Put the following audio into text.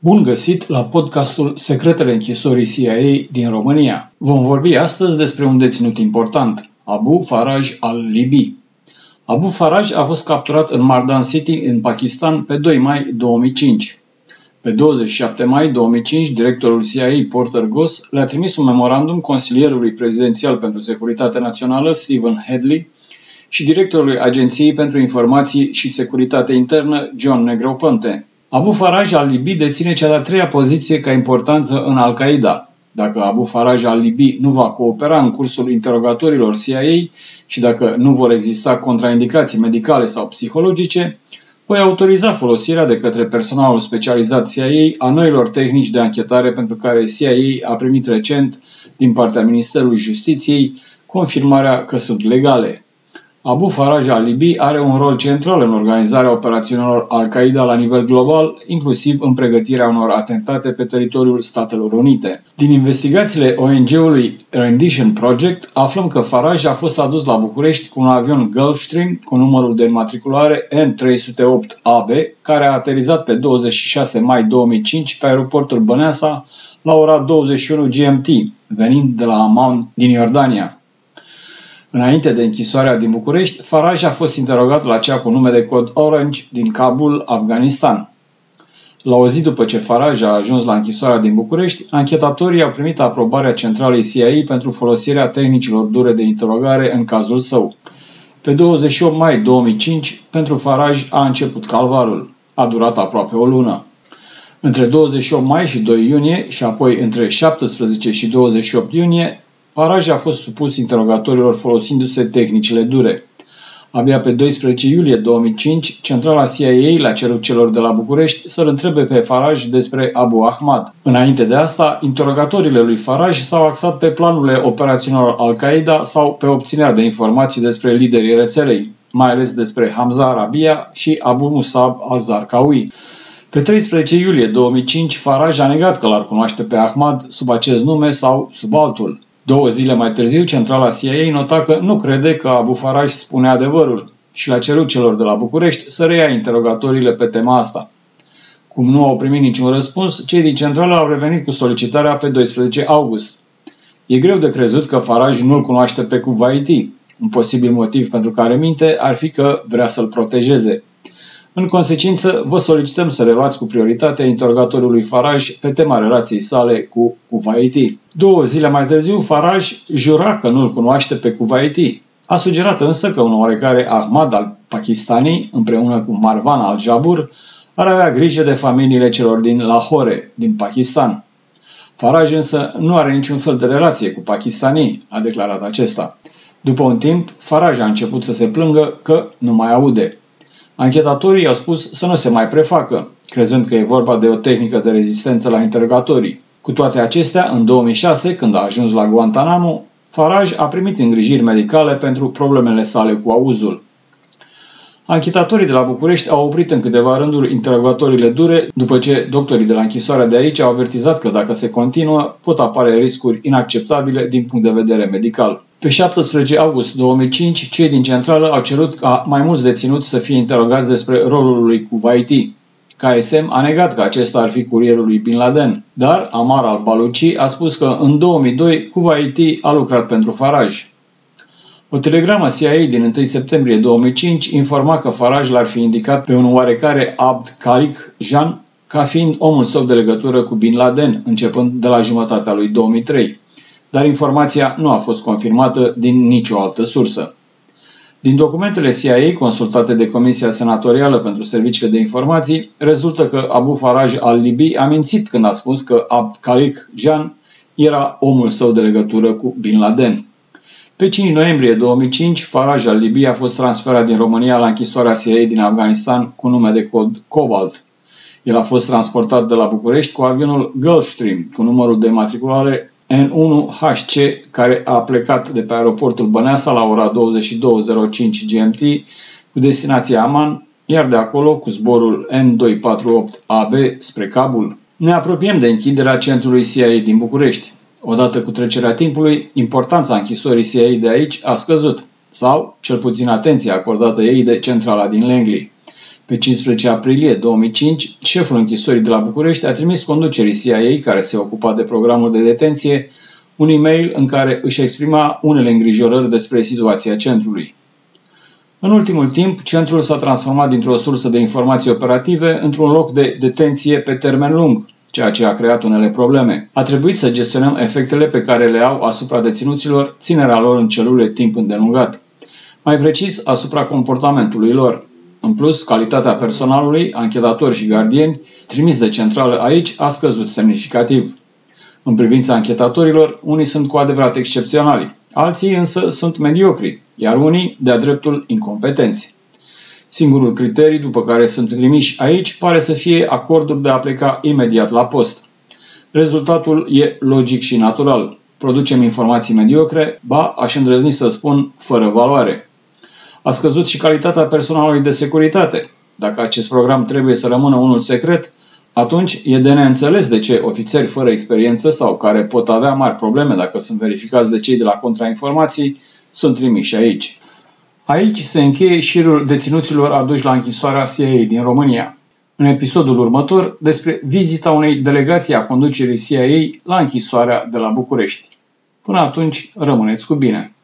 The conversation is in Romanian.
Bun găsit la podcastul Secretele închisorii CIA din România. Vom vorbi astăzi despre un deținut important, Abu Faraj al-Libi. Abu Faraj a fost capturat în Mardan City, în Pakistan, pe 2 mai 2005. Pe 27 mai 2005, directorul CIA Porter Goss le-a trimis un memorandum consilierului prezidențial pentru securitate națională, Stephen Headley, și directorului Agenției pentru Informații și Securitate Internă, John Negroponte, Abu Faraj al-Libi deține cea de-a treia poziție ca importanță în Al-Qaeda. Dacă Abu Faraj al-Libi nu va coopera în cursul interogatorilor CIA și dacă nu vor exista contraindicații medicale sau psihologice, voi autoriza folosirea de către personalul specializat CIA a noilor tehnici de anchetare pentru care CIA a primit recent din partea Ministerului Justiției confirmarea că sunt legale. Abu Faraj al-Libi are un rol central în organizarea operațiunilor Al-Qaeda la nivel global, inclusiv în pregătirea unor atentate pe teritoriul Statelor Unite. Din investigațiile ONG-ului Rendition Project, aflăm că Faraj a fost adus la București cu un avion Gulfstream cu numărul de înmatriculare N308AB, care a aterizat pe 26 mai 2005 pe aeroportul Băneasa la ora 21 GMT, venind de la Amman din Iordania. Înainte de închisoarea din București, Faraj a fost interogat la cea cu nume de cod Orange din Kabul, Afganistan. La o zi după ce Faraj a ajuns la închisoarea din București, anchetatorii au primit aprobarea centralei CIA pentru folosirea tehnicilor dure de interogare în cazul său. Pe 28 mai 2005, pentru Faraj a început calvarul. A durat aproape o lună. Între 28 mai și 2 iunie și apoi între 17 și 28 iunie, Faraj a fost supus interogatorilor folosindu-se tehnicile dure. Abia pe 12 iulie 2005, centrala CIA le-a cerut celor de la București să-l întrebe pe Faraj despre Abu Ahmad. Înainte de asta, interogatorile lui Faraj s-au axat pe planurile operațiunilor Al-Qaeda sau pe obținerea de informații despre liderii rețelei, mai ales despre Hamza Arabia și Abu Musab al-Zarqawi. Pe 13 iulie 2005, Faraj a negat că l-ar cunoaște pe Ahmad sub acest nume sau sub altul. Două zile mai târziu, centrala CIA nota că nu crede că Abu Faraj spune adevărul și l-a cerut celor de la București să reia interogatorile pe tema asta. Cum nu au primit niciun răspuns, cei din centrală au revenit cu solicitarea pe 12 august. E greu de crezut că Faraj nu-l cunoaște pe Kuwaiti. Un posibil motiv pentru care minte ar fi că vrea să-l protejeze. În consecință, vă solicităm să reluați cu prioritate interogatoriului Faraj pe tema relației sale cu Kuwaiti. Două zile mai târziu, Faraj jura că nu-l cunoaște pe Kuwaiti. A sugerat însă că un oarecare Ahmad al Pakistanii, împreună cu Marwan al Jabur, ar avea grijă de familiile celor din Lahore, din Pakistan. Faraj însă nu are niciun fel de relație cu pakistanii, a declarat acesta. După un timp, Faraj a început să se plângă că nu mai aude. Anchetatorii au spus să nu se mai prefacă, crezând că e vorba de o tehnică de rezistență la interogatorii. Cu toate acestea, în 2006, când a ajuns la Guantanamo, Faraj a primit îngrijiri medicale pentru problemele sale cu auzul. Anchetatorii de la București au oprit în câteva rânduri interogatorile dure după ce doctorii de la închisoarea de aici au avertizat că dacă se continuă pot apare riscuri inacceptabile din punct de vedere medical. Pe 17 august 2005, cei din centrală au cerut ca mai mulți deținuți să fie interogați despre rolul lui Kuwaiti. KSM a negat că acesta ar fi curierul lui Bin Laden, dar Amar al-Baluchi a spus că în 2002 Kuwaiti a lucrat pentru Faraj. O telegramă CIA din 1 septembrie 2005 informa că Faraj l-ar fi indicat pe un oarecare Abd Khalik Jan ca fiind omul său de legătură cu Bin Laden, începând de la jumătatea lui 2003 dar informația nu a fost confirmată din nicio altă sursă. Din documentele CIA consultate de Comisia Senatorială pentru Serviciile de Informații, rezultă că Abu Faraj al-Libi a mințit când a spus că Abd Khalik Jan era omul său de legătură cu Bin Laden. Pe 5 noiembrie 2005, Faraj al-Libi a fost transferat din România la închisoarea CIA din Afganistan cu nume de cod Cobalt. El a fost transportat de la București cu avionul Gulfstream cu numărul de matriculare N1HC, care a plecat de pe aeroportul Băneasa la ora 22.05 GMT cu destinația Aman, iar de acolo cu zborul N248AB spre Kabul. Ne apropiem de închiderea centrului CIA din București. Odată cu trecerea timpului, importanța închisorii CIA de aici a scăzut, sau, cel puțin atenția acordată ei de centrala din Langley. Pe 15 aprilie 2005, șeful închisorii de la București a trimis conducerii CIA, care se ocupa de programul de detenție, un e-mail în care își exprima unele îngrijorări despre situația centrului. În ultimul timp, centrul s-a transformat dintr-o sursă de informații operative într-un loc de detenție pe termen lung, ceea ce a creat unele probleme. A trebuit să gestionăm efectele pe care le au asupra deținuților ținerea lor în celule timp îndelungat. Mai precis, asupra comportamentului lor. În plus, calitatea personalului, anchetatori și gardieni, trimis de centrală aici, a scăzut semnificativ. În privința anchetatorilor, unii sunt cu adevărat excepționali, alții însă sunt mediocri, iar unii de-a dreptul incompetenți. Singurul criteriu după care sunt trimiși aici pare să fie acordul de a pleca imediat la post. Rezultatul e logic și natural. Producem informații mediocre, ba, aș îndrăzni să spun, fără valoare. A scăzut și calitatea personalului de securitate. Dacă acest program trebuie să rămână unul secret, atunci e de neînțeles de ce ofițeri fără experiență sau care pot avea mari probleme dacă sunt verificați de cei de la contrainformații sunt trimiși aici. Aici se încheie șirul deținuților aduși la închisoarea CIA din România. În episodul următor, despre vizita unei delegații a conducerii CIA la închisoarea de la București. Până atunci, rămâneți cu bine!